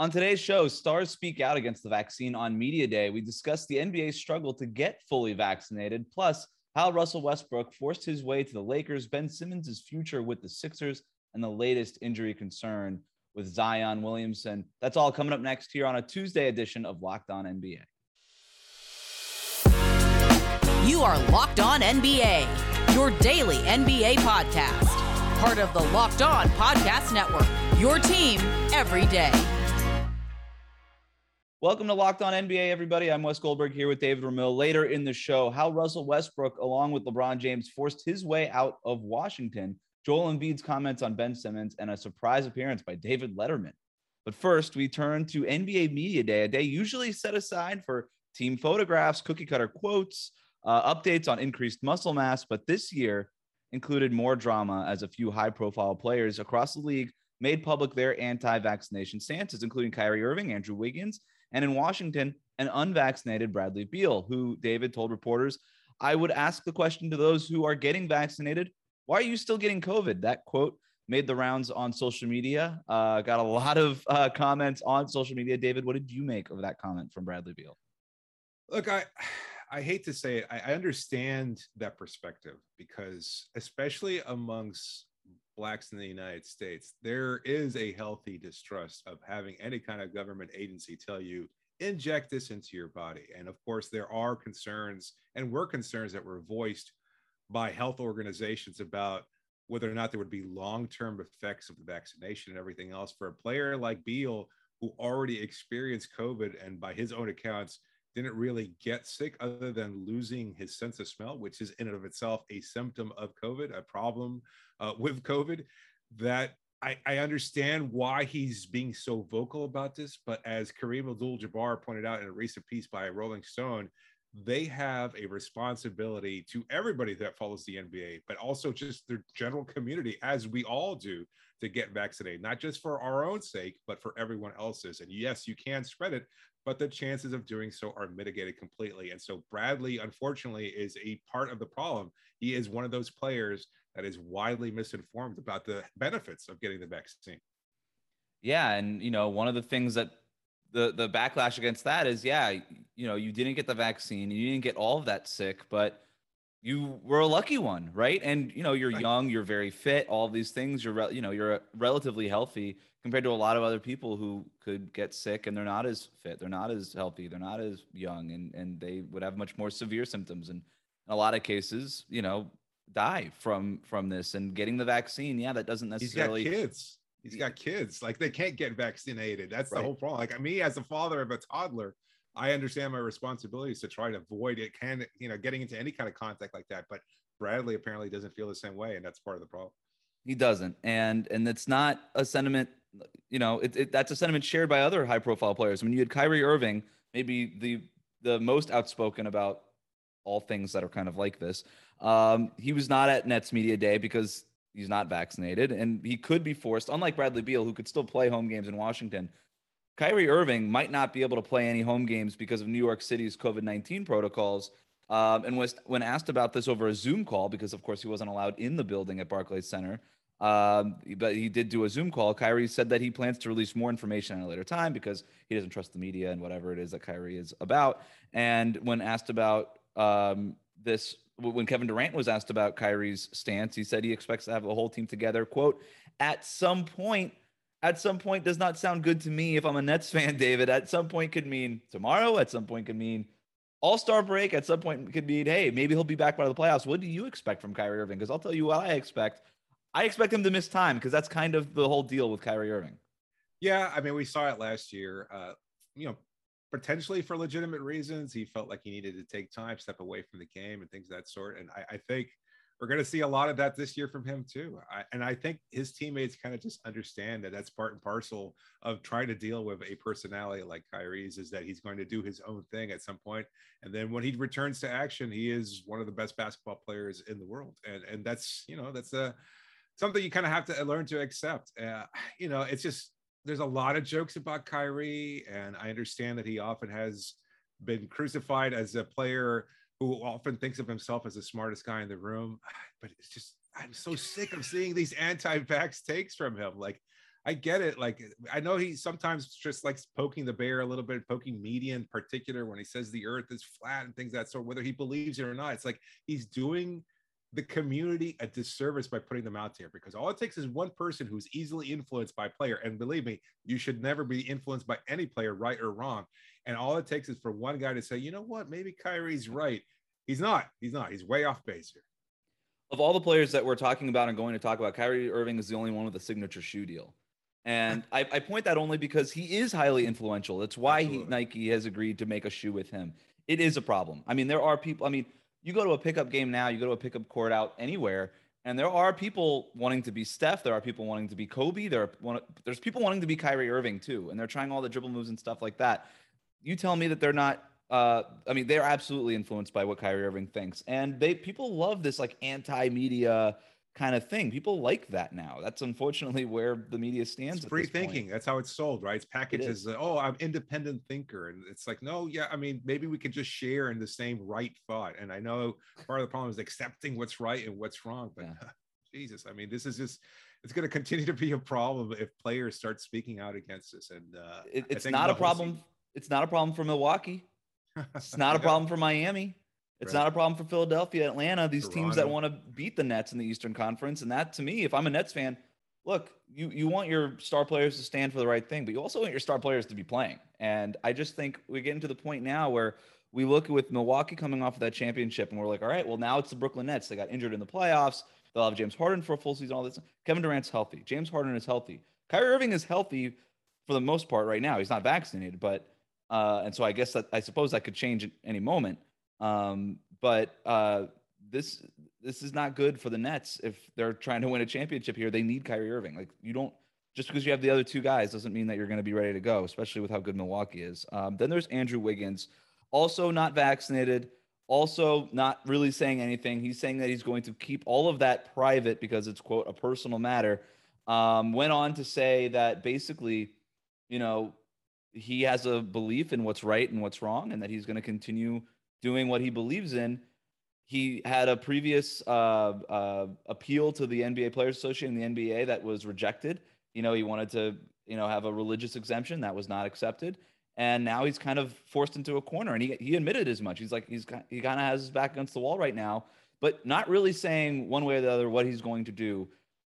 On today's show, stars speak out against the vaccine on Media Day. We discuss the NBA's struggle to get fully vaccinated, plus how Russell Westbrook forced his way to the Lakers, Ben Simmons' future with the Sixers, and the latest injury concern with Zion Williamson. That's all coming up next here on a Tuesday edition of Locked On NBA. You are Locked On NBA, your daily NBA podcast, part of the Locked On Podcast Network, your team every day. Welcome to Locked On NBA, everybody. I'm Wes Goldberg here with David Ramil. Later in the show, how Russell Westbrook, along with LeBron James, forced his way out of Washington, Joel Embiid's comments on Ben Simmons, and a surprise appearance by David Letterman. But first, we turn to NBA Media Day, a day usually set aside for team photographs, cookie cutter quotes, uh, updates on increased muscle mass. But this year included more drama as a few high profile players across the league made public their anti vaccination stances, including Kyrie Irving, Andrew Wiggins, and in Washington, an unvaccinated Bradley Beal, who David told reporters, I would ask the question to those who are getting vaccinated why are you still getting COVID? That quote made the rounds on social media. Uh, got a lot of uh, comments on social media. David, what did you make of that comment from Bradley Beal? Look, I I hate to say it, I, I understand that perspective because, especially amongst blacks in the United States, there is a healthy distrust of having any kind of government agency tell you inject this into your body. And of course, there are concerns and were concerns that were voiced by health organizations about whether or not there would be long-term effects of the vaccination and everything else for a player like Beal who already experienced COVID and by his own accounts didn't really get sick other than losing his sense of smell, which is in and of itself a symptom of COVID, a problem uh, with COVID. That I, I, understand why he's being so vocal about this, but as Kareem Abdul-Jabbar pointed out in a recent piece by Rolling Stone, they have a responsibility to everybody that follows the NBA, but also just their general community, as we all do, to get vaccinated, not just for our own sake, but for everyone else's. And yes, you can spread it, but the chances of doing so are mitigated completely. And so Bradley, unfortunately, is a part of the problem. He is one of those players that is widely misinformed about the benefits of getting the vaccine. Yeah, and you know, one of the things that the the backlash against that is, yeah, you know, you didn't get the vaccine, you didn't get all of that sick, but you were a lucky one, right? And you know, you're right. young, you're very fit, all these things. You're, re- you know, you're uh, relatively healthy compared to a lot of other people who could get sick and they're not as fit, they're not as healthy, they're not as young, and and they would have much more severe symptoms. And in a lot of cases, you know, die from from this. And getting the vaccine, yeah, that doesn't necessarily. He's got kids. He's got kids. Like they can't get vaccinated. That's right. the whole problem. Like me, as a father of a toddler, I understand my responsibilities to try to avoid it. Can you know getting into any kind of contact like that? But Bradley apparently doesn't feel the same way, and that's part of the problem. He doesn't, and and it's not a sentiment. You know, it, it that's a sentiment shared by other high-profile players. I mean, you had Kyrie Irving, maybe the the most outspoken about all things that are kind of like this. Um, he was not at Nets Media Day because he's not vaccinated, and he could be forced. Unlike Bradley Beal, who could still play home games in Washington, Kyrie Irving might not be able to play any home games because of New York City's COVID 19 protocols. Um, and was, when asked about this over a Zoom call, because of course he wasn't allowed in the building at Barclays Center, um, but he did do a Zoom call. Kyrie said that he plans to release more information at a later time because he doesn't trust the media and whatever it is that Kyrie is about. And when asked about um, this, when Kevin Durant was asked about Kyrie's stance, he said he expects to have the whole team together. "Quote: At some point, at some point does not sound good to me if I'm a Nets fan, David. At some point could mean tomorrow, at some point could mean all star break, at some point could mean, hey, maybe he'll be back by the playoffs. What do you expect from Kyrie Irving? Because I'll tell you what I expect. I expect him to miss time because that's kind of the whole deal with Kyrie Irving. Yeah, I mean, we saw it last year. Uh, you know, potentially for legitimate reasons, he felt like he needed to take time, step away from the game, and things of that sort. And I, I think we're going to see a lot of that this year from him too. I, and I think his teammates kind of just understand that that's part and parcel of trying to deal with a personality like Kyrie's is that he's going to do his own thing at some point. And then when he returns to action, he is one of the best basketball players in the world. And, and that's, you know, that's a, something you kind of have to learn to accept. Uh, you know, it's just, there's a lot of jokes about Kyrie and I understand that he often has been crucified as a player who often thinks of himself as the smartest guy in the room. But it's just, I'm so sick of seeing these anti vax takes from him. Like, I get it. Like I know he sometimes just likes poking the bear a little bit, poking media in particular when he says the earth is flat and things that sort, whether he believes it or not. It's like he's doing the community a disservice by putting them out there because all it takes is one person who's easily influenced by player. And believe me, you should never be influenced by any player, right or wrong. And all it takes is for one guy to say, you know what, maybe Kyrie's right. He's not. He's not. He's way off base here. Of all the players that we're talking about and going to talk about, Kyrie Irving is the only one with a signature shoe deal. And I, I, point that only because he is highly influential. That's why he, Nike has agreed to make a shoe with him. It is a problem. I mean, there are people. I mean, you go to a pickup game now, you go to a pickup court out anywhere, and there are people wanting to be Steph. There are people wanting to be Kobe. There are there's people wanting to be Kyrie Irving too, and they're trying all the dribble moves and stuff like that. You tell me that they're not. Uh, I mean, they're absolutely influenced by what Kyrie Irving thinks, and they people love this like anti-media kind of thing. People like that now. That's unfortunately where the media stands. It's free thinking. Point. That's how it's sold, right? It's packaged it as, oh, I'm independent thinker. And it's like, no, yeah, I mean, maybe we could just share in the same right thought. And I know part of the problem is accepting what's right and what's wrong. But yeah. Jesus, I mean, this is just it's going to continue to be a problem if players start speaking out against this. And uh, it, it's not a problem. Season... It's not a problem for Milwaukee. It's not a problem for Miami. It's right. not a problem for Philadelphia, Atlanta, these Toronto. teams that want to beat the Nets in the Eastern Conference. And that to me, if I'm a Nets fan, look, you you want your star players to stand for the right thing, but you also want your star players to be playing. And I just think we're getting to the point now where we look with Milwaukee coming off of that championship and we're like, all right, well, now it's the Brooklyn Nets. They got injured in the playoffs. They'll have James Harden for a full season, all this. Kevin Durant's healthy. James Harden is healthy. Kyrie Irving is healthy for the most part right now. He's not vaccinated, but uh, and so I guess that I suppose that could change at any moment. Um, but uh, this this is not good for the Nets if they're trying to win a championship here. They need Kyrie Irving. Like you don't just because you have the other two guys doesn't mean that you're going to be ready to go, especially with how good Milwaukee is. Um, then there's Andrew Wiggins, also not vaccinated, also not really saying anything. He's saying that he's going to keep all of that private because it's quote a personal matter. Um, went on to say that basically, you know, he has a belief in what's right and what's wrong, and that he's going to continue doing what he believes in. He had a previous uh, uh, appeal to the NBA Players Association and the NBA that was rejected. You know, he wanted to, you know, have a religious exemption that was not accepted, and now he's kind of forced into a corner. And he he admitted as much. He's like he's he kind of has his back against the wall right now, but not really saying one way or the other what he's going to do.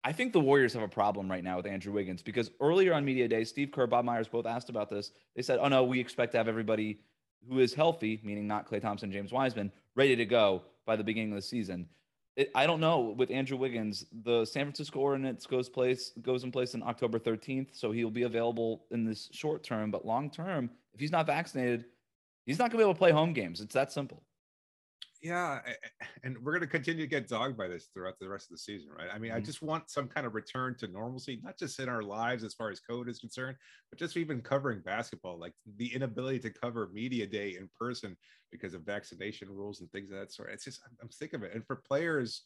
I think the Warriors have a problem right now with Andrew Wiggins because earlier on media day, Steve Kerr, Bob Myers both asked about this. They said, "Oh no, we expect to have everybody who is healthy, meaning not Klay Thompson, James Wiseman, ready to go by the beginning of the season. It, I don't know with Andrew Wiggins. The San Francisco ordinance goes place goes in place on October 13th, so he'll be available in this short term. But long term, if he's not vaccinated, he's not going to be able to play home games. It's that simple yeah and we're going to continue to get dogged by this throughout the rest of the season right i mean mm-hmm. i just want some kind of return to normalcy not just in our lives as far as code is concerned but just even covering basketball like the inability to cover media day in person because of vaccination rules and things of that sort it's just i'm, I'm sick of it and for players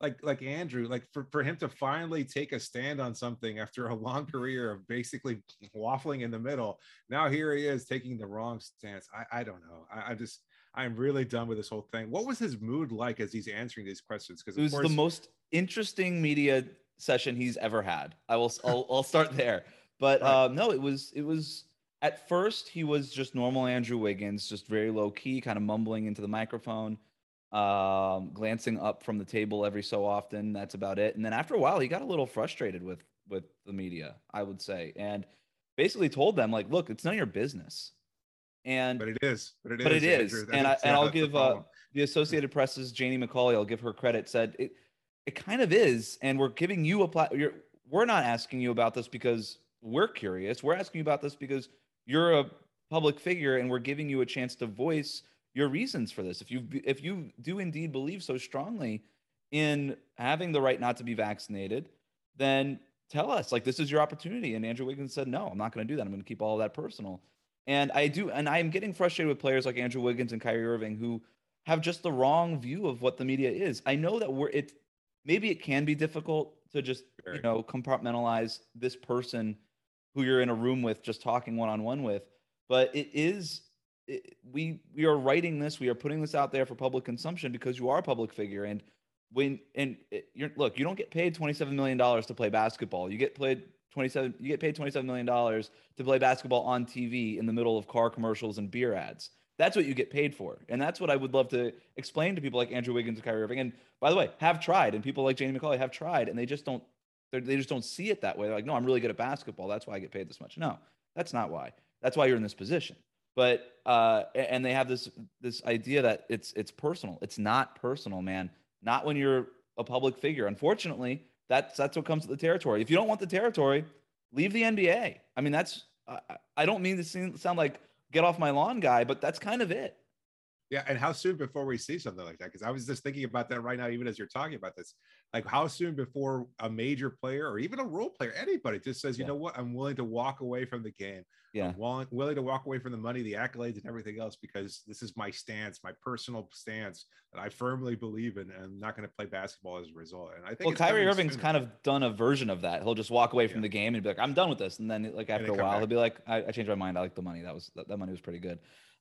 like like Andrew, like for, for him to finally take a stand on something after a long career of basically waffling in the middle. Now here he is taking the wrong stance. I, I don't know. I, I just I'm really done with this whole thing. What was his mood like as he's answering these questions? Because it was course- the most interesting media session he's ever had. I will. I'll, I'll start there. But right. um, no, it was. It was. At first, he was just normal Andrew Wiggins, just very low key, kind of mumbling into the microphone, um, glancing up from the table every so often. That's about it. And then after a while, he got a little frustrated with with the media, I would say, and basically told them like, "Look, it's none of your business." And but it is, but it but is, it is. And, I, and I'll give the, uh, the Associated Press's Janie McCauley, I'll give her credit, said it, it kind of is. And we're giving you a platform. We're not asking you about this because we're curious. We're asking you about this because you're a public figure and we're giving you a chance to voice your reasons for this. If you if you do indeed believe so strongly in having the right not to be vaccinated, then tell us. Like this is your opportunity. And Andrew Wiggins said, "No, I'm not going to do that. I'm going to keep all of that personal." And I do, and I am getting frustrated with players like Andrew Wiggins and Kyrie Irving who have just the wrong view of what the media is. I know that we're it maybe it can be difficult to just you know compartmentalize this person who you're in a room with just talking one on one with, but it is it, we we are writing this, we are putting this out there for public consumption because you are a public figure and when and it, you're look, you don't get paid 27 million dollars to play basketball. You get paid 27 you get paid 27 million dollars to play basketball on TV in the middle of car commercials and beer ads. That's what you get paid for. And that's what I would love to explain to people like Andrew Wiggins and Kyrie Irving. And by the way, have tried and people like Janie McCauley have tried and they just don't they just don't see it that way. They're like, no, I'm really good at basketball. That's why I get paid this much. No, that's not why. That's why you're in this position. But uh, and they have this this idea that it's it's personal. It's not personal, man. Not when you're a public figure. Unfortunately, that's that's what comes to the territory. If you don't want the territory, leave the NBA. I mean, that's I, I don't mean to sound like get off my lawn guy, but that's kind of it. Yeah, and how soon before we see something like that? Because I was just thinking about that right now, even as you're talking about this. Like, how soon before a major player or even a role player, anybody just says, you yeah. know what, I'm willing to walk away from the game. Yeah, I'm willing, willing to walk away from the money, the accolades, and everything else because this is my stance, my personal stance that I firmly believe in, and I'm not going to play basketball as a result. And I think well, Kyrie Irving's soon. kind of done a version of that. He'll just walk away from yeah. the game and be like, I'm done with this, and then like after a while, back. he'll be like, I, I changed my mind. I like the money. That was that, that money was pretty good.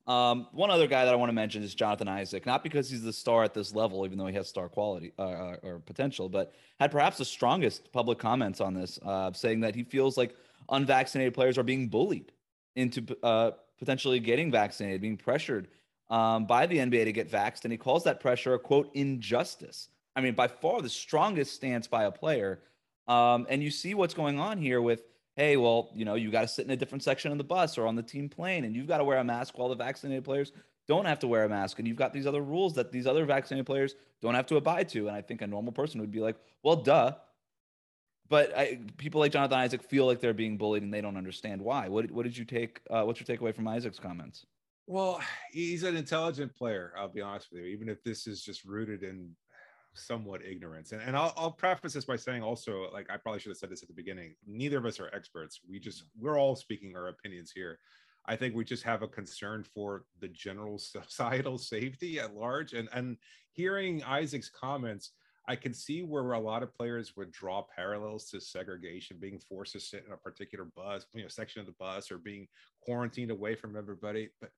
Um, one other guy that I want to mention is Jonathan Isaac, not because he's the star at this level, even though he has star quality uh, uh, or potential, but had perhaps the strongest public comments on this, uh, saying that he feels like unvaccinated players are being bullied into uh, potentially getting vaccinated, being pressured um, by the NBA to get vaxxed. And he calls that pressure a quote injustice. I mean, by far the strongest stance by a player. Um, and you see what's going on here with hey, well, you know, you got to sit in a different section of the bus or on the team plane, and you've got to wear a mask while the vaccinated players don't have to wear a mask. And you've got these other rules that these other vaccinated players don't have to abide to. And I think a normal person would be like, well, duh. But I, people like Jonathan Isaac feel like they're being bullied and they don't understand why. What, what did you take? Uh, what's your takeaway from Isaac's comments? Well, he's an intelligent player. I'll be honest with you. Even if this is just rooted in somewhat ignorance. And, and I'll, I'll preface this by saying also, like I probably should have said this at the beginning. Neither of us are experts. We just mm. we're all speaking our opinions here. I think we just have a concern for the general societal safety at large. And and hearing Isaac's comments, I can see where a lot of players would draw parallels to segregation, being forced to sit in a particular bus, you know, section of the bus, or being quarantined away from everybody. But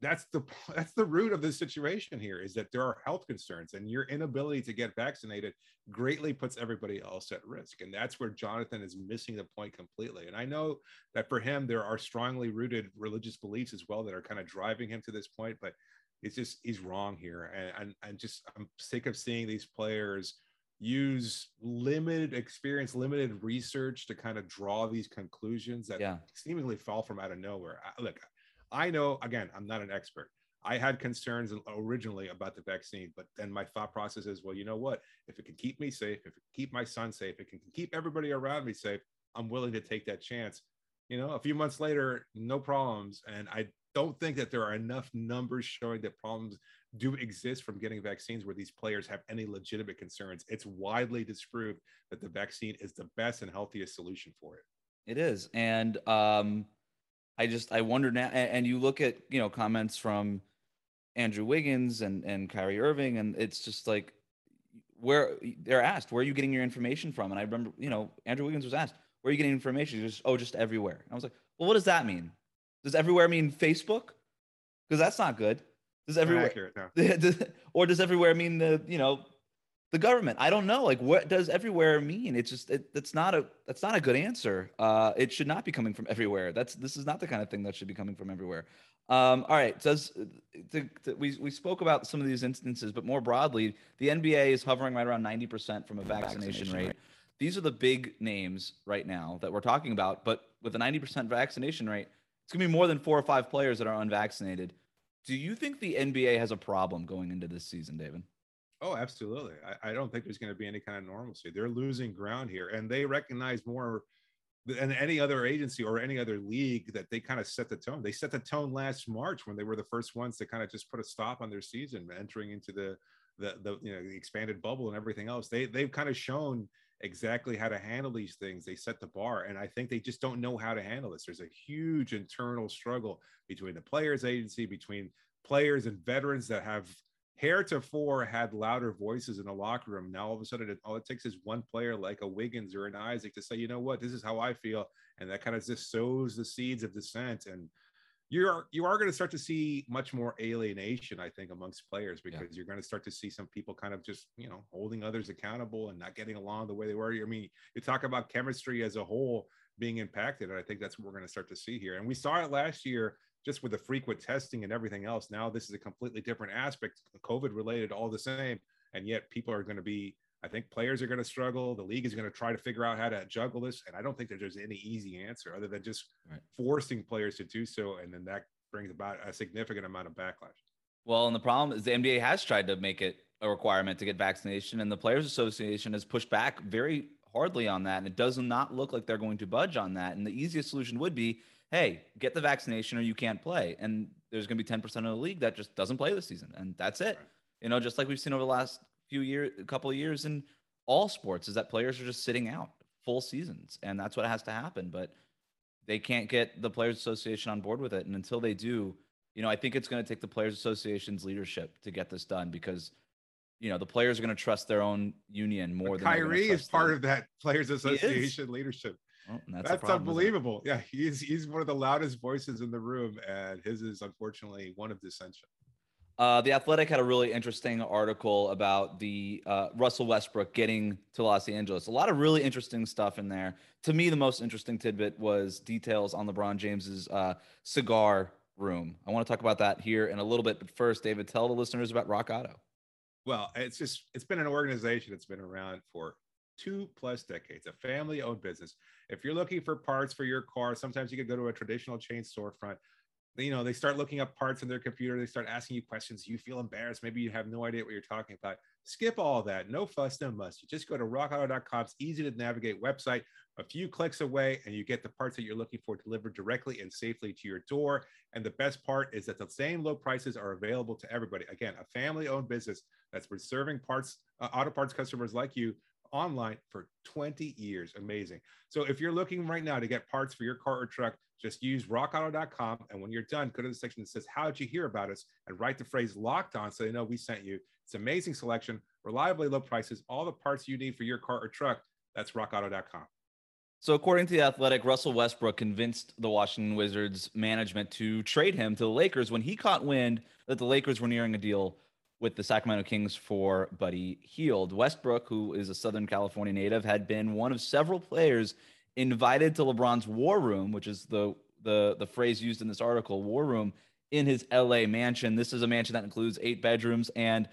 that's the that's the root of the situation here is that there are health concerns and your inability to get vaccinated greatly puts everybody else at risk and that's where jonathan is missing the point completely and i know that for him there are strongly rooted religious beliefs as well that are kind of driving him to this point but it's just he's wrong here and and, and just i'm sick of seeing these players use limited experience limited research to kind of draw these conclusions that yeah. seemingly fall from out of nowhere look I know, again, I'm not an expert. I had concerns originally about the vaccine, but then my thought process is, well, you know what? If it can keep me safe, if it can keep my son safe, if it can keep everybody around me safe, I'm willing to take that chance. You know, a few months later, no problems. And I don't think that there are enough numbers showing that problems do exist from getting vaccines where these players have any legitimate concerns. It's widely disproved that the vaccine is the best and healthiest solution for it. It is. And um I just I wonder now, and you look at you know comments from Andrew Wiggins and and Kyrie Irving, and it's just like where they're asked, where are you getting your information from? And I remember, you know, Andrew Wiggins was asked, where are you getting information? Just oh, just everywhere. And I was like, well, what does that mean? Does everywhere mean Facebook? Because that's not good. Does everywhere, accurate, no. or does everywhere mean the you know the government. I don't know like what does everywhere mean? It's just it, that's not a that's not a good answer. Uh it should not be coming from everywhere. That's this is not the kind of thing that should be coming from everywhere. Um all right does to, to, we we spoke about some of these instances but more broadly the nba is hovering right around 90% from a vaccination, vaccination rate. rate. These are the big names right now that we're talking about but with a 90% vaccination rate it's going to be more than four or five players that are unvaccinated. Do you think the nba has a problem going into this season david Oh, absolutely. I, I don't think there's going to be any kind of normalcy. They're losing ground here, and they recognize more than any other agency or any other league that they kind of set the tone. They set the tone last March when they were the first ones to kind of just put a stop on their season, entering into the the, the you know the expanded bubble and everything else. They they've kind of shown exactly how to handle these things. They set the bar, and I think they just don't know how to handle this. There's a huge internal struggle between the players agency, between players and veterans that have heretofore had louder voices in the locker room. Now all of a sudden, it, all it takes is one player like a Wiggins or an Isaac to say, you know what, this is how I feel, and that kind of just sows the seeds of dissent. And you're you are going to start to see much more alienation i think amongst players because yeah. you're going to start to see some people kind of just you know holding others accountable and not getting along the way they were i mean you talk about chemistry as a whole being impacted and i think that's what we're going to start to see here and we saw it last year just with the frequent testing and everything else now this is a completely different aspect covid related all the same and yet people are going to be I think players are going to struggle. The league is going to try to figure out how to juggle this. And I don't think that there's any easy answer other than just right. forcing players to do so. And then that brings about a significant amount of backlash. Well, and the problem is the NBA has tried to make it a requirement to get vaccination, and the Players Association has pushed back very hardly on that. And it does not look like they're going to budge on that. And the easiest solution would be hey, get the vaccination or you can't play. And there's going to be 10% of the league that just doesn't play this season. And that's it. Right. You know, just like we've seen over the last few years, a couple of years in all sports is that players are just sitting out full seasons, and that's what has to happen. But they can't get the Players Association on board with it, and until they do, you know, I think it's going to take the Players Association's leadership to get this done because you know the players are going to trust their own union more but than Kyrie is part them. of that Players Association leadership. Well, that's, that's problem, unbelievable. Yeah, he's he's one of the loudest voices in the room, and his is unfortunately one of dissension. Uh, the Athletic had a really interesting article about the uh, Russell Westbrook getting to Los Angeles. A lot of really interesting stuff in there. To me, the most interesting tidbit was details on LeBron James's uh, cigar room. I want to talk about that here in a little bit. But first, David, tell the listeners about Rock Auto. Well, it's just it's been an organization that's been around for two plus decades, a family-owned business. If you're looking for parts for your car, sometimes you could go to a traditional chain storefront. You know they start looking up parts in their computer. They start asking you questions. You feel embarrassed. Maybe you have no idea what you're talking about. Skip all that. No fuss no muss. You just go to rockauto.com it's easy to navigate website. A few clicks away and you get the parts that you're looking for delivered directly and safely to your door. And the best part is that the same low prices are available to everybody. Again a family owned business that's been serving parts uh, auto parts customers like you online for 20 years. Amazing. So if you're looking right now to get parts for your car or truck, just use rockauto.com. And when you're done, go to the section that says, How did you hear about us? and write the phrase locked on so they know we sent you. It's amazing selection, reliably low prices, all the parts you need for your car or truck. That's rockauto.com. So, according to the Athletic, Russell Westbrook convinced the Washington Wizards management to trade him to the Lakers when he caught wind that the Lakers were nearing a deal with the Sacramento Kings for Buddy Hield. Westbrook, who is a Southern California native, had been one of several players invited to LeBron's war room, which is the the the phrase used in this article, war room in his LA mansion. This is a mansion that includes eight bedrooms and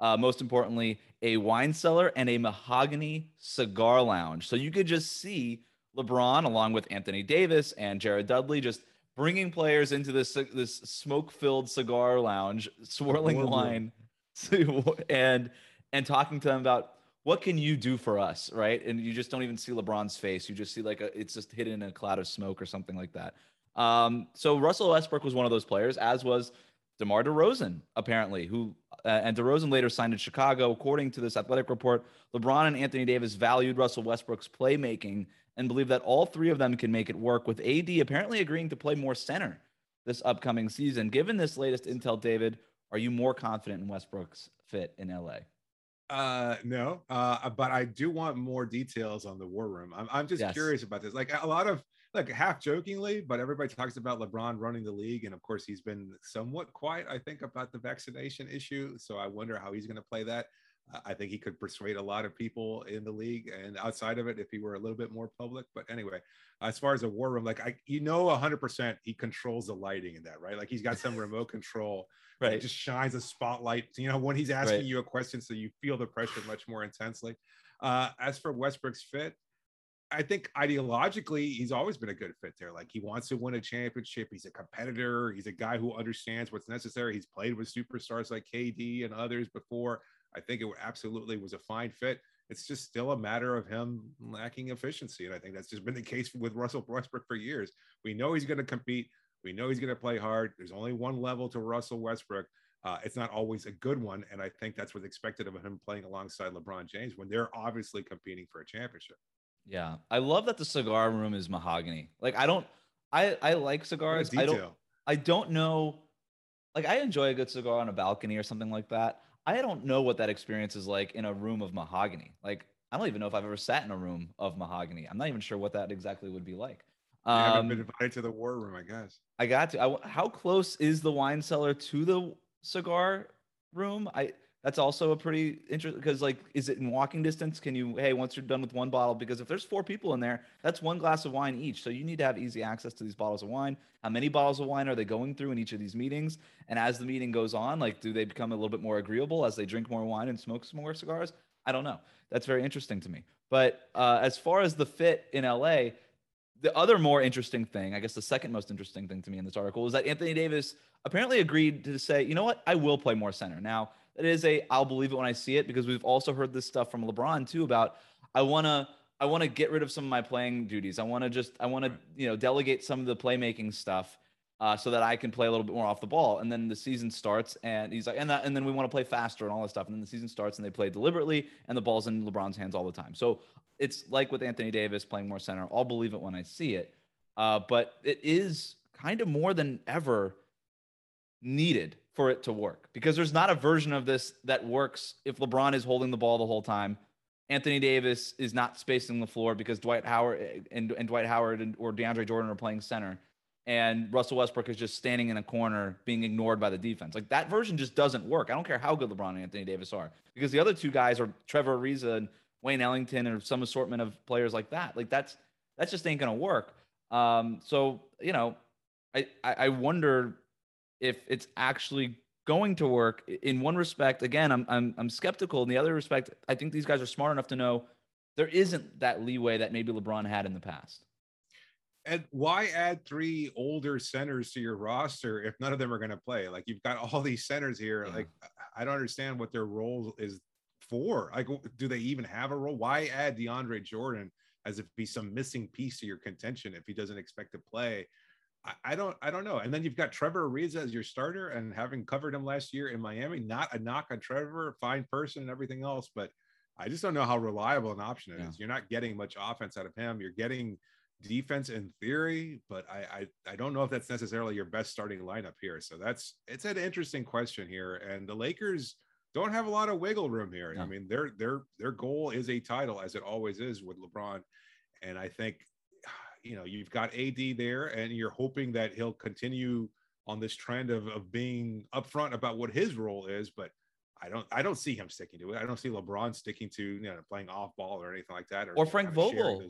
uh, most importantly, a wine cellar and a mahogany cigar lounge. So you could just see LeBron along with Anthony Davis and Jared Dudley just bringing players into this this smoke-filled cigar lounge, swirling wine and and talking to them about what can you do for us, right? And you just don't even see LeBron's face. You just see like a, it's just hidden in a cloud of smoke or something like that. Um, so Russell Westbrook was one of those players, as was DeMar DeRozan, apparently, who uh, and DeRozan later signed in Chicago. According to this athletic report, LeBron and Anthony Davis valued Russell Westbrook's playmaking and believe that all three of them can make it work, with AD apparently agreeing to play more center this upcoming season. Given this latest intel, David, are you more confident in Westbrook's fit in LA? Uh, no, uh, but I do want more details on the war room. I'm, I'm just yes. curious about this. Like a lot of like half jokingly, but everybody talks about LeBron running the league, and of course he's been somewhat quiet. I think about the vaccination issue, so I wonder how he's going to play that. I think he could persuade a lot of people in the league and outside of it if he were a little bit more public. But anyway, as far as a war room, like I, you know, hundred percent, he controls the lighting in that, right? Like he's got some remote control, right? Just shines a spotlight, you know, when he's asking right. you a question, so you feel the pressure much more intensely. Uh, as for Westbrook's fit, I think ideologically, he's always been a good fit there. Like he wants to win a championship. He's a competitor. He's a guy who understands what's necessary. He's played with superstars like KD and others before. I think it absolutely was a fine fit. It's just still a matter of him lacking efficiency. And I think that's just been the case with Russell Westbrook for years. We know he's going to compete. We know he's going to play hard. There's only one level to Russell Westbrook. Uh, it's not always a good one. And I think that's what's expected of him playing alongside LeBron James when they're obviously competing for a championship. Yeah. I love that the cigar room is mahogany. Like, I don't, I, I like cigars. I don't, I don't know. Like, I enjoy a good cigar on a balcony or something like that. I don't know what that experience is like in a room of mahogany. Like, I don't even know if I've ever sat in a room of mahogany. I'm not even sure what that exactly would be like. You haven't Um, been invited to the war room, I guess. I got to. I, how close is the wine cellar to the cigar room? I that's also a pretty interesting because like, is it in walking distance? Can you hey once you're done with one bottle? Because if there's four people in there, that's one glass of wine each. So you need to have easy access to these bottles of wine. How many bottles of wine are they going through in each of these meetings? And as the meeting goes on, like, do they become a little bit more agreeable as they drink more wine and smoke some more cigars? I don't know. That's very interesting to me. But uh, as far as the fit in LA, the other more interesting thing, I guess the second most interesting thing to me in this article is that Anthony Davis apparently agreed to say, you know what, I will play more center. Now, that is a I'll believe it when I see it because we've also heard this stuff from LeBron too about I want to I want to get rid of some of my playing duties. I want to just I want to you know delegate some of the playmaking stuff uh, so that I can play a little bit more off the ball. And then the season starts, and he's like, and that, and then we want to play faster and all this stuff. And then the season starts, and they play deliberately, and the ball's in LeBron's hands all the time. So it's like with Anthony Davis playing more center. I'll believe it when I see it. Uh, but it is kind of more than ever needed for it to work because there's not a version of this that works if LeBron is holding the ball the whole time. Anthony Davis is not spacing the floor because Dwight Howard and, and Dwight Howard and, or DeAndre Jordan are playing center. And Russell Westbrook is just standing in a corner being ignored by the defense. Like that version just doesn't work. I don't care how good LeBron and Anthony Davis are because the other two guys are Trevor Ariza and Wayne Ellington or some assortment of players like that. Like that's that's just ain't gonna work. Um, so you know, I I wonder if it's actually going to work. In one respect, again, I'm I'm I'm skeptical. In the other respect, I think these guys are smart enough to know there isn't that leeway that maybe LeBron had in the past. And why add three older centers to your roster if none of them are going to play? Like you've got all these centers here. Yeah. Like I don't understand what their role is for. Like, do they even have a role? Why add DeAndre Jordan as if he's some missing piece to your contention if he doesn't expect to play? I, I don't, I don't know. And then you've got Trevor Ariza as your starter, and having covered him last year in Miami, not a knock on Trevor, fine person and everything else, but I just don't know how reliable an option it is. Yeah. You're not getting much offense out of him. You're getting defense in theory, but I, I I don't know if that's necessarily your best starting lineup here. So that's it's an interesting question here. And the Lakers don't have a lot of wiggle room here. No. I mean, their their their goal is a title, as it always is with LeBron. And I think you know you've got AD there, and you're hoping that he'll continue on this trend of of being upfront about what his role is, but. I don't. I don't see him sticking to it. I don't see LeBron sticking to you know playing off ball or anything like that. Or Frank Vogel.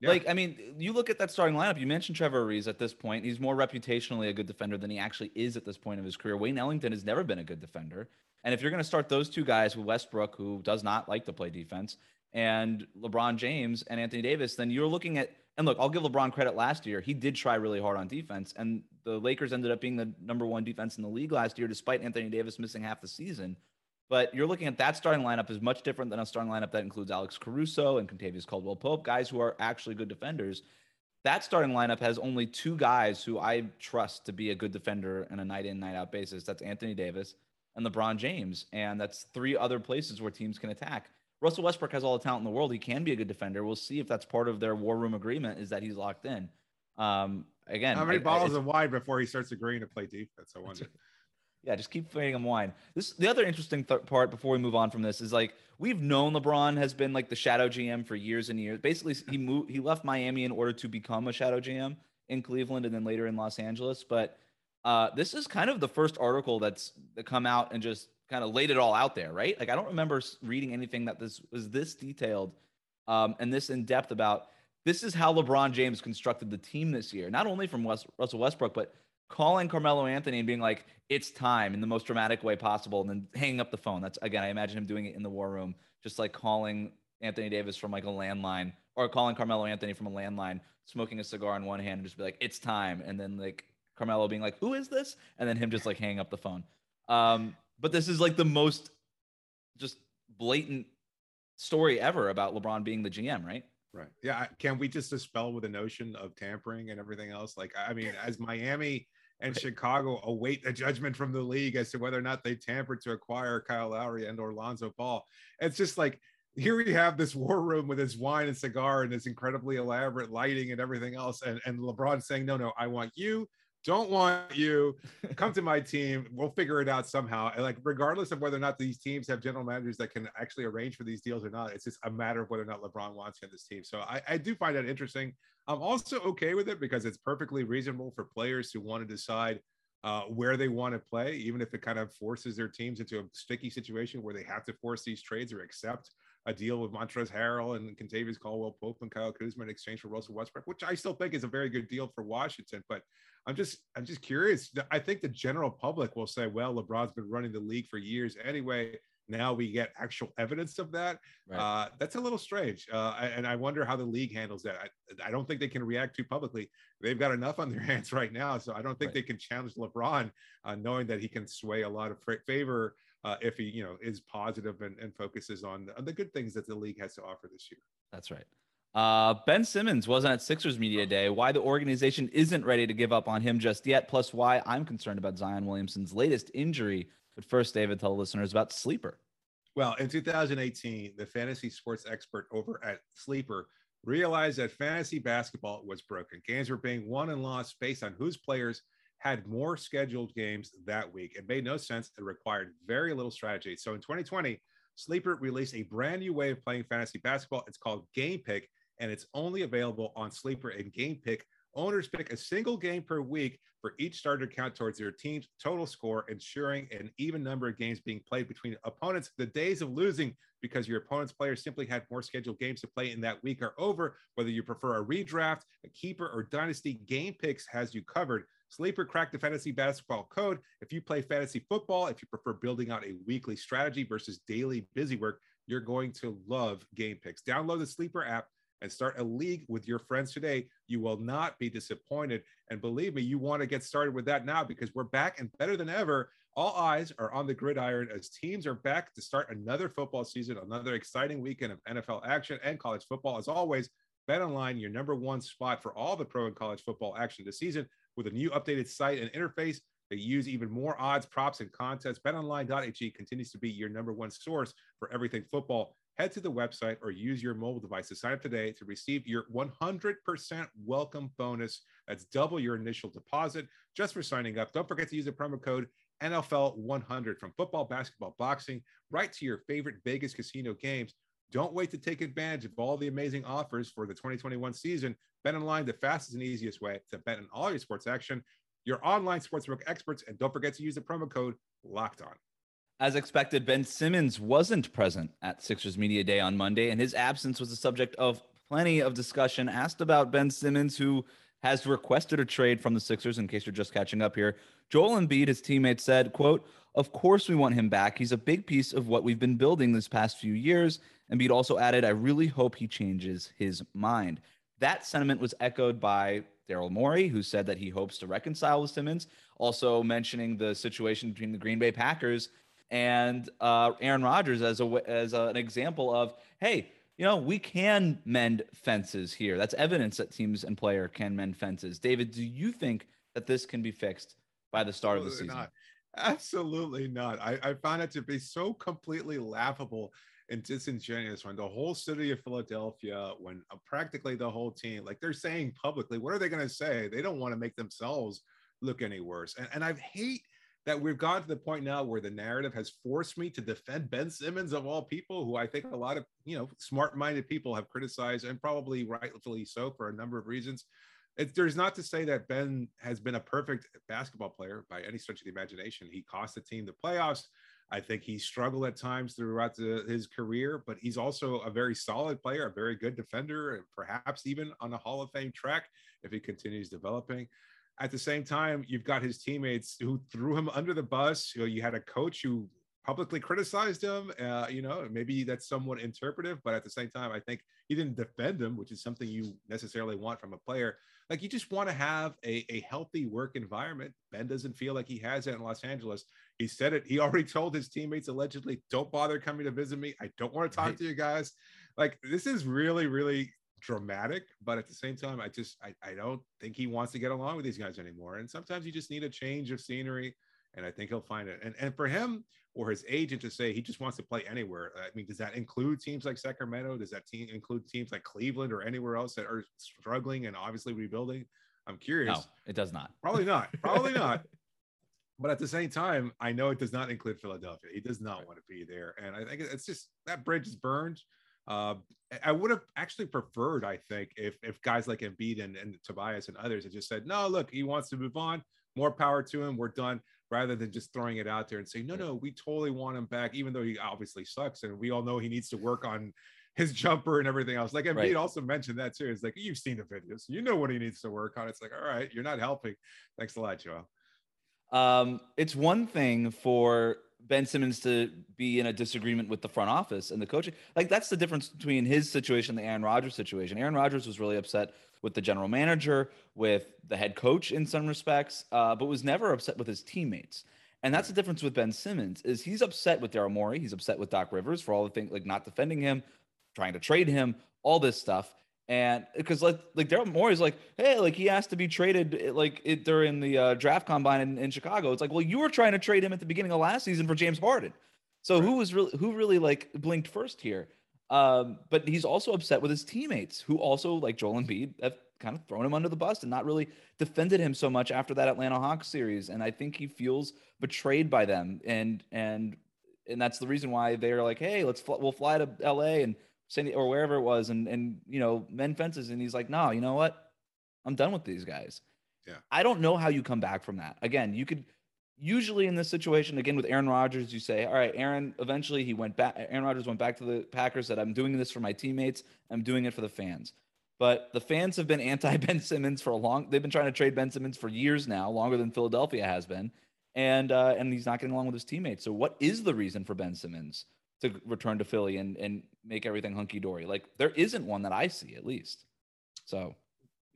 Yeah. Like, I mean, you look at that starting lineup. You mentioned Trevor Ariza at this point. He's more reputationally a good defender than he actually is at this point of his career. Wayne Ellington has never been a good defender. And if you're going to start those two guys with Westbrook, who does not like to play defense, and LeBron James and Anthony Davis, then you're looking at. And look, I'll give LeBron credit last year. He did try really hard on defense, and the Lakers ended up being the number one defense in the league last year, despite Anthony Davis missing half the season. But you're looking at that starting lineup is much different than a starting lineup that includes Alex Caruso and Kentavious Caldwell Pope, guys who are actually good defenders. That starting lineup has only two guys who I trust to be a good defender on a night in, night out basis. That's Anthony Davis and LeBron James. And that's three other places where teams can attack. Russell Westbrook has all the talent in the world. He can be a good defender. We'll see if that's part of their war room agreement is that he's locked in. Um, again, How many I- I- bottles it's- of wine before he starts agreeing to play defense? I wonder. yeah, just keep feeding him wine. This the other interesting th- part before we move on from this is like we've known LeBron has been like the shadow GM for years and years. Basically, he moved he left Miami in order to become a shadow GM in Cleveland and then later in Los Angeles. But uh, this is kind of the first article that's that come out and just kind of laid it all out there, right? Like I don't remember reading anything that this was this detailed um, and this in depth about this is how LeBron James constructed the team this year, not only from West, Russell Westbrook, but calling Carmelo Anthony and being like, it's time in the most dramatic way possible, and then hanging up the phone. That's again, I imagine him doing it in the war room, just like calling Anthony Davis from like a landline or calling Carmelo Anthony from a landline, smoking a cigar in one hand and just be like, it's time. And then like Carmelo being like, who is this? And then him just like hanging up the phone. Um, but this is like the most just blatant story ever about LeBron being the GM, right? Right. Yeah. Can we just dispel with the notion of tampering and everything else? Like, I mean, as Miami and Right. Chicago await a judgment from the league as to whether or not they tampered to acquire Kyle Lowry and Lonzo Ball, it's just like here we have this war room with his wine and cigar and this incredibly elaborate lighting and everything else, and and LeBron saying, "No, no, I want you." Don't want you. Come to my team. We'll figure it out somehow. And like, regardless of whether or not these teams have general managers that can actually arrange for these deals or not, it's just a matter of whether or not LeBron wants in this team. So I, I do find that interesting. I'm also okay with it because it's perfectly reasonable for players who want to decide uh, where they want to play, even if it kind of forces their teams into a sticky situation where they have to force these trades or accept a deal with Montrezl Harrell and Kentavious Caldwell Pope and Kyle Kuzma in exchange for Russell Westbrook, which I still think is a very good deal for Washington. But I'm just I'm just curious. I think the general public will say, well, LeBron's been running the league for years anyway. Now we get actual evidence of that. Right. Uh, that's a little strange, uh, and I wonder how the league handles that. I, I, don't think they can react too publicly. They've got enough on their hands right now, so I don't think right. they can challenge LeBron, uh, knowing that he can sway a lot of favor uh, if he, you know, is positive and, and focuses on the, on the good things that the league has to offer this year. That's right. Uh, ben Simmons wasn't at Sixers Media Day. Why the organization isn't ready to give up on him just yet, plus why I'm concerned about Zion Williamson's latest injury. But first, David, tell listeners about Sleeper. Well, in 2018, the fantasy sports expert over at Sleeper realized that fantasy basketball was broken. Games were being won and lost based on whose players had more scheduled games that week. It made no sense. It required very little strategy. So in 2020, Sleeper released a brand new way of playing fantasy basketball. It's called Game Pick, and it's only available on Sleeper and Game Pick. Owners pick a single game per week for each starter count towards their team's total score, ensuring an even number of games being played between opponents. The days of losing because your opponent's players simply had more scheduled games to play in that week are over. Whether you prefer a redraft, a keeper, or dynasty, Game Picks has you covered. Sleeper crack the fantasy basketball code. If you play fantasy football, if you prefer building out a weekly strategy versus daily busy work, you're going to love Game Picks. Download the Sleeper app and start a league with your friends today. You will not be disappointed. And believe me, you want to get started with that now because we're back and better than ever. All eyes are on the gridiron as teams are back to start another football season, another exciting weekend of NFL action and college football. As always, Bet Online, your number one spot for all the pro and college football action this season with a new updated site and interface that use even more odds, props, and contests. BetOnline.ag continues to be your number one source for everything football. Head to the website or use your mobile device to sign up today to receive your 100% welcome bonus. That's double your initial deposit just for signing up. Don't forget to use the promo code NFL100 from football, basketball, boxing, right to your favorite Vegas casino games. Don't wait to take advantage of all the amazing offers for the 2021 season. Bet online, the fastest and easiest way to bet on all your sports action. Your online sportsbook experts, and don't forget to use the promo code Locked On. As expected, Ben Simmons wasn't present at Sixers Media Day on Monday, and his absence was the subject of plenty of discussion. Asked about Ben Simmons, who has requested a trade from the Sixers, in case you're just catching up here. Joel Embiid, his teammate, said, quote, Of course we want him back. He's a big piece of what we've been building this past few years. Embiid also added, I really hope he changes his mind. That sentiment was echoed by Daryl Morey, who said that he hopes to reconcile with Simmons, also mentioning the situation between the Green Bay Packers and uh, Aaron Rodgers as a as a, an example of, hey, you know, we can mend fences here. That's evidence that teams and player can mend fences. David, do you think that this can be fixed by the start Absolutely of the season? Not. Absolutely not. I, I find it to be so completely laughable and disingenuous when the whole city of Philadelphia, when uh, practically the whole team, like they're saying publicly, what are they going to say? They don't want to make themselves look any worse. And, and I hate that we've gotten to the point now where the narrative has forced me to defend Ben Simmons of all people, who I think a lot of you know smart-minded people have criticized, and probably rightfully so for a number of reasons. It, there's not to say that Ben has been a perfect basketball player by any stretch of the imagination. He cost the team the playoffs. I think he struggled at times throughout the, his career, but he's also a very solid player, a very good defender, and perhaps even on a Hall of Fame track if he continues developing. At the same time, you've got his teammates who threw him under the bus. You, know, you had a coach who publicly criticized him. Uh, you know, maybe that's somewhat interpretive, but at the same time, I think he didn't defend him, which is something you necessarily want from a player. Like you just want to have a, a healthy work environment. Ben doesn't feel like he has it in Los Angeles. He said it. He already told his teammates allegedly, "Don't bother coming to visit me. I don't want to talk right. to you guys." Like this is really, really dramatic, but at the same time, I just I, I don't think he wants to get along with these guys anymore. And sometimes you just need a change of scenery, and I think he'll find it. And and for him or his agent to say he just wants to play anywhere. I mean, does that include teams like Sacramento? Does that team include teams like Cleveland or anywhere else that are struggling and obviously rebuilding? I'm curious. No, it does not. Probably not. Probably not. But at the same time, I know it does not include Philadelphia. He does not want to be there, and I think it's just that bridge is burned. Uh, I would have actually preferred, I think, if if guys like Embiid and, and Tobias and others had just said, "No, look, he wants to move on. More power to him. We're done." Rather than just throwing it out there and saying, "No, no, we totally want him back," even though he obviously sucks, and we all know he needs to work on his jumper and everything else. Like Embiid right. also mentioned that too. It's like you've seen the videos, you know what he needs to work on. It's like, all right, you're not helping. Thanks a lot, Joel. Um, it's one thing for Ben Simmons to be in a disagreement with the front office and the coaching. Like that's the difference between his situation and the Aaron Rodgers situation. Aaron Rodgers was really upset with the general manager, with the head coach in some respects, uh, but was never upset with his teammates. And that's the difference with Ben Simmons is he's upset with Daryl Morey. He's upset with Doc Rivers for all the things like not defending him, trying to trade him, all this stuff. And because like like Daryl Morey is like, hey, like he has to be traded eh, like it, during the uh, draft combine in, in, Chicago. It's like, well, you were trying to trade him at the beginning of last season for James Harden. So right. who was really who really like blinked first here? Um, but he's also upset with his teammates who also like Joel Embiid have kind of thrown him under the bus and not really defended him so much after that Atlanta Hawks series. And I think he feels betrayed by them. And and and that's the reason why they're like, hey, let's fl- we'll fly to L.A. and San or wherever it was, and and you know mend fences, and he's like, no, you know what, I'm done with these guys. Yeah, I don't know how you come back from that. Again, you could usually in this situation, again with Aaron Rodgers, you say, all right, Aaron. Eventually, he went back. Aaron Rodgers went back to the Packers. Said, I'm doing this for my teammates. I'm doing it for the fans. But the fans have been anti Ben Simmons for a long. They've been trying to trade Ben Simmons for years now, longer than Philadelphia has been, and uh, and he's not getting along with his teammates. So, what is the reason for Ben Simmons? to return to Philly and and make everything hunky dory. Like there isn't one that I see at least. So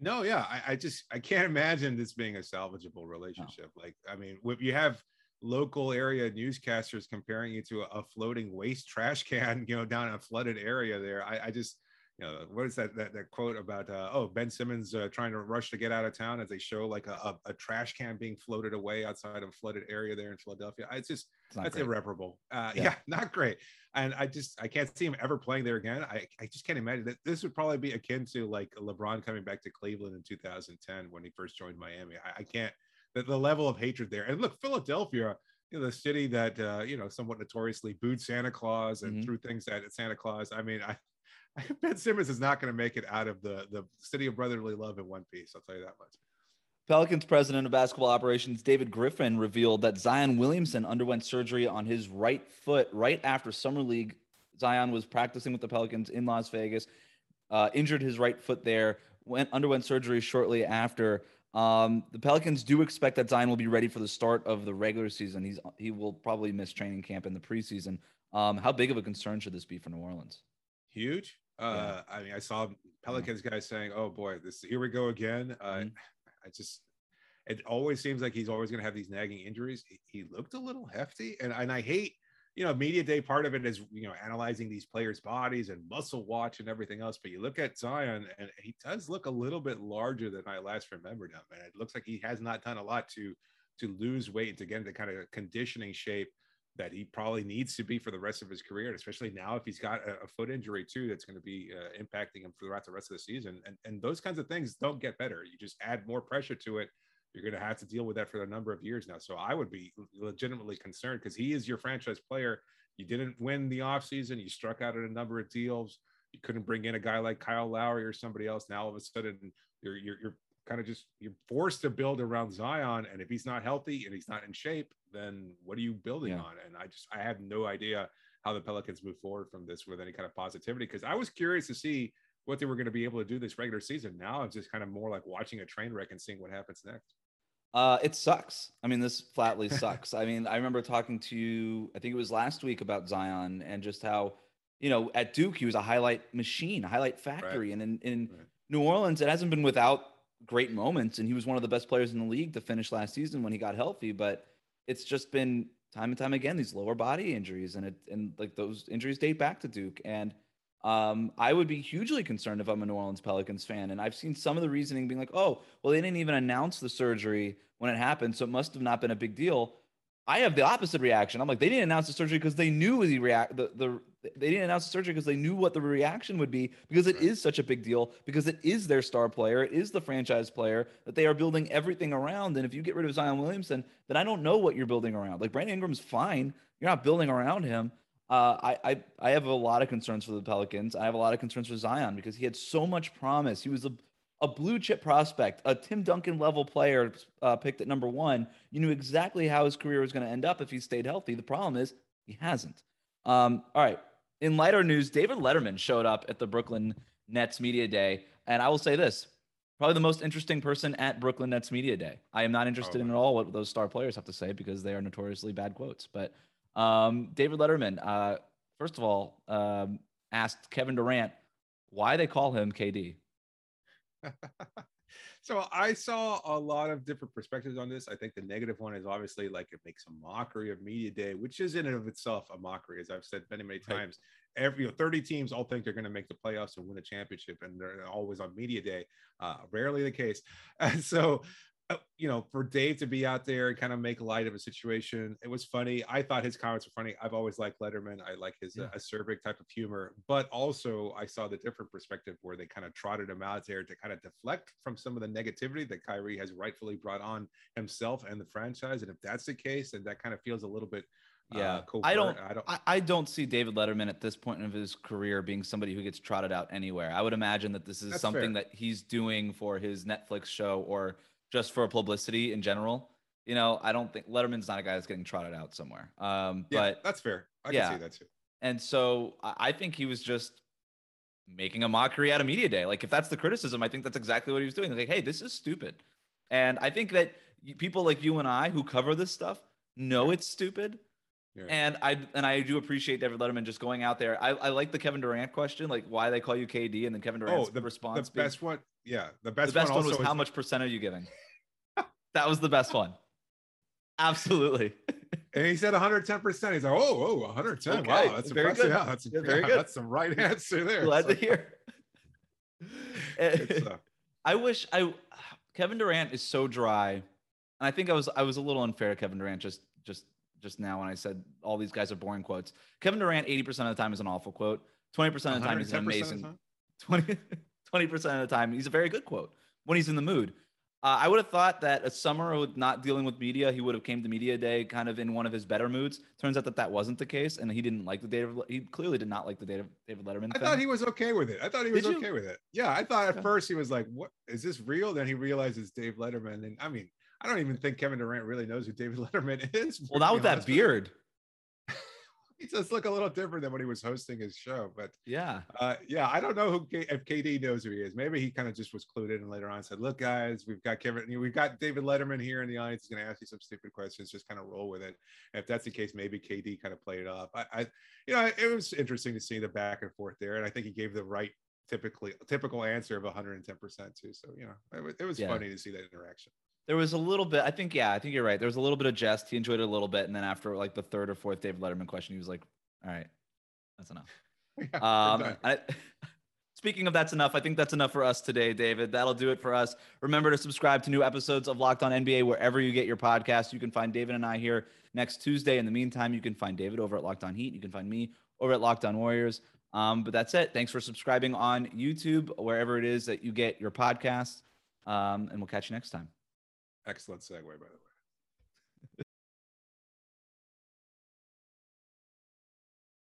no, yeah, I, I just I can't imagine this being a salvageable relationship. No. Like I mean, if you have local area newscasters comparing you to a, floating waste trash can, you know, down in a flooded area there, I, I just you know, what is that that, that quote about uh, oh Ben Simmons uh, trying to rush to get out of town as they show like a, a, a, trash can being floated away outside of a flooded area there in Philadelphia. It's just it's that's great. irreparable. Uh, yeah. yeah. not great. And I just I can't see him ever playing there again. I, I just can't imagine that this would probably be akin to like LeBron coming back to Cleveland in 2010 when he first joined Miami. I, I can't the, the level of hatred there. And look, Philadelphia you know the city that uh, you know somewhat notoriously booed Santa Claus and mm-hmm. threw things at Santa Claus. I mean, I Ben Simmons is not going to make it out of the the city of brotherly love in one piece. I'll tell you that much. Pelicans president of basketball operations David Griffin revealed that Zion Williamson underwent surgery on his right foot right after summer league. Zion was practicing with the Pelicans in Las Vegas, uh, injured his right foot there, went underwent surgery shortly after. Um, the Pelicans do expect that Zion will be ready for the start of the regular season. He's he will probably miss training camp in the preseason. Um, how big of a concern should this be for New Orleans? Huge. Uh, yeah. I mean, I saw Pelicans guys saying, "Oh boy, this here we go again." Uh, mm-hmm. I just, it always seems like he's always going to have these nagging injuries. He, he, looked a little hefty, and and I hate, you know, media day. Part of it is you know analyzing these players' bodies and muscle watch and everything else. But you look at Zion, and he does look a little bit larger than I last remembered him, and it looks like he has not done a lot to to lose weight and to get into kind of conditioning shape that he probably needs to be for the rest of his career, especially now if he's got a, a foot injury too, that's going to be uh, impacting him throughout the rest of the season. And and those kinds of things don't get better. You just add more pressure to it. You're going to have to deal with that for a number of years now. So I would be legitimately concerned because he is your franchise player. You didn't win the offseason. You struck out at a number of deals. You couldn't bring in a guy like Kyle Lowry or somebody else. Now all of a sudden you're you're, you're kind of just you're forced to build around Zion. And if he's not healthy and he's not in shape, then what are you building yeah. on? And I just I have no idea how the Pelicans move forward from this with any kind of positivity because I was curious to see what they were going to be able to do this regular season. Now it's just kind of more like watching a train wreck and seeing what happens next. Uh, it sucks. I mean, this flatly sucks. I mean, I remember talking to you, I think it was last week about Zion and just how, you know, at Duke, he was a highlight machine, a highlight factory. Right. And in, in right. New Orleans, it hasn't been without great moments. And he was one of the best players in the league to finish last season when he got healthy. But it's just been time and time again these lower body injuries, and it and like those injuries date back to Duke. And um, I would be hugely concerned if I'm a New Orleans Pelicans fan. And I've seen some of the reasoning being like, oh, well, they didn't even announce the surgery when it happened, so it must have not been a big deal. I have the opposite reaction. I'm like, they didn't announce the surgery because they knew the react the, the they didn't announce the surgery because they knew what the reaction would be because it right. is such a big deal because it is their star player, it is the franchise player that they are building everything around. And if you get rid of Zion Williamson, then I don't know what you're building around. Like Brandon Ingram's fine, you're not building around him. Uh, I, I I have a lot of concerns for the Pelicans. I have a lot of concerns for Zion because he had so much promise. He was a a blue chip prospect, a Tim Duncan level player uh, picked at number one. You knew exactly how his career was going to end up if he stayed healthy. The problem is he hasn't. Um, all right. In lighter news, David Letterman showed up at the Brooklyn Nets Media Day. And I will say this probably the most interesting person at Brooklyn Nets Media Day. I am not interested oh, in at all what those star players have to say because they are notoriously bad quotes. But um, David Letterman, uh, first of all, um, asked Kevin Durant why they call him KD. so I saw a lot of different perspectives on this. I think the negative one is obviously like it makes a mockery of media day, which is in and of itself a mockery, as I've said many, many times. Right. Every you know, 30 teams all think they're going to make the playoffs and win a championship, and they're always on media day. Uh, rarely the case. And so you know, for Dave to be out there and kind of make light of a situation, it was funny. I thought his comments were funny. I've always liked Letterman. I like his uh, yeah. uh, acerbic type of humor, but also I saw the different perspective where they kind of trotted him out there to kind of deflect from some of the negativity that Kyrie has rightfully brought on himself and the franchise. And if that's the case, then that kind of feels a little bit yeah, uh, I don't. I don't. I, I, don't see David Letterman at this point of his career being somebody who gets trotted out anywhere. I would imagine that this is something fair. that he's doing for his Netflix show or just for publicity in general. You know, I don't think Letterman's not a guy that's getting trotted out somewhere. Um, yeah, but that's fair. I yeah. can see that too. And so I think he was just making a mockery out of media day. Like if that's the criticism, I think that's exactly what he was doing. Like, hey, this is stupid. And I think that people like you and I who cover this stuff know it's stupid. Yeah. And I and I do appreciate David Letterman just going out there. I, I like the Kevin Durant question, like why they call you KD, and then Kevin Durant's oh, the, response. The best one, yeah, the best. The best one, one was how much percent are you giving? that was the best one. Absolutely. and he said 110 percent. He's like, oh, oh, 110. Okay. Wow, that's very impressive. good. Yeah, that's yeah, very yeah, good. That's the right answer there. Glad so. to hear. Uh, I wish I Kevin Durant is so dry, and I think I was I was a little unfair to Kevin Durant just just just now when I said all these guys are boring quotes. Kevin Durant 80% of the time is an awful quote. 20% of the time he's an amazing. 20 percent of the time he's a very good quote when he's in the mood. Uh, I would have thought that a summer with not dealing with media, he would have came to media day kind of in one of his better moods. Turns out that that wasn't the case, and he didn't like the David. He clearly did not like the David David Letterman. I thing. thought he was okay with it. I thought he was okay with it. Yeah, I thought at first he was like, "What is this real?" Then he realizes Dave Letterman, and I mean, I don't even think Kevin Durant really knows who David Letterman is. Well, not with that beard he does look a little different than when he was hosting his show. But yeah, uh, yeah, I don't know who K- if KD knows who he is. Maybe he kind of just was clued in and later on said, "Look, guys, we've got Kevin, we've got David Letterman here in the audience. He's going to ask you some stupid questions. Just kind of roll with it." And if that's the case, maybe KD kind of played it off. I, I, you know, it was interesting to see the back and forth there, and I think he gave the right typically typical answer of 110 percent too. So you know, it, it was yeah. funny to see that interaction there was a little bit. I think, yeah, I think you're right. There was a little bit of jest. He enjoyed it a little bit, and then after like the third or fourth David Letterman question, he was like, "All right, that's enough." Yeah, um, I, speaking of that's enough, I think that's enough for us today, David. That'll do it for us. Remember to subscribe to new episodes of Locked On NBA wherever you get your podcast. You can find David and I here next Tuesday. In the meantime, you can find David over at Locked On Heat. You can find me over at Locked On Warriors. Um, but that's it. Thanks for subscribing on YouTube, wherever it is that you get your podcasts. Um, and we'll catch you next time. Excellent segue, by the way.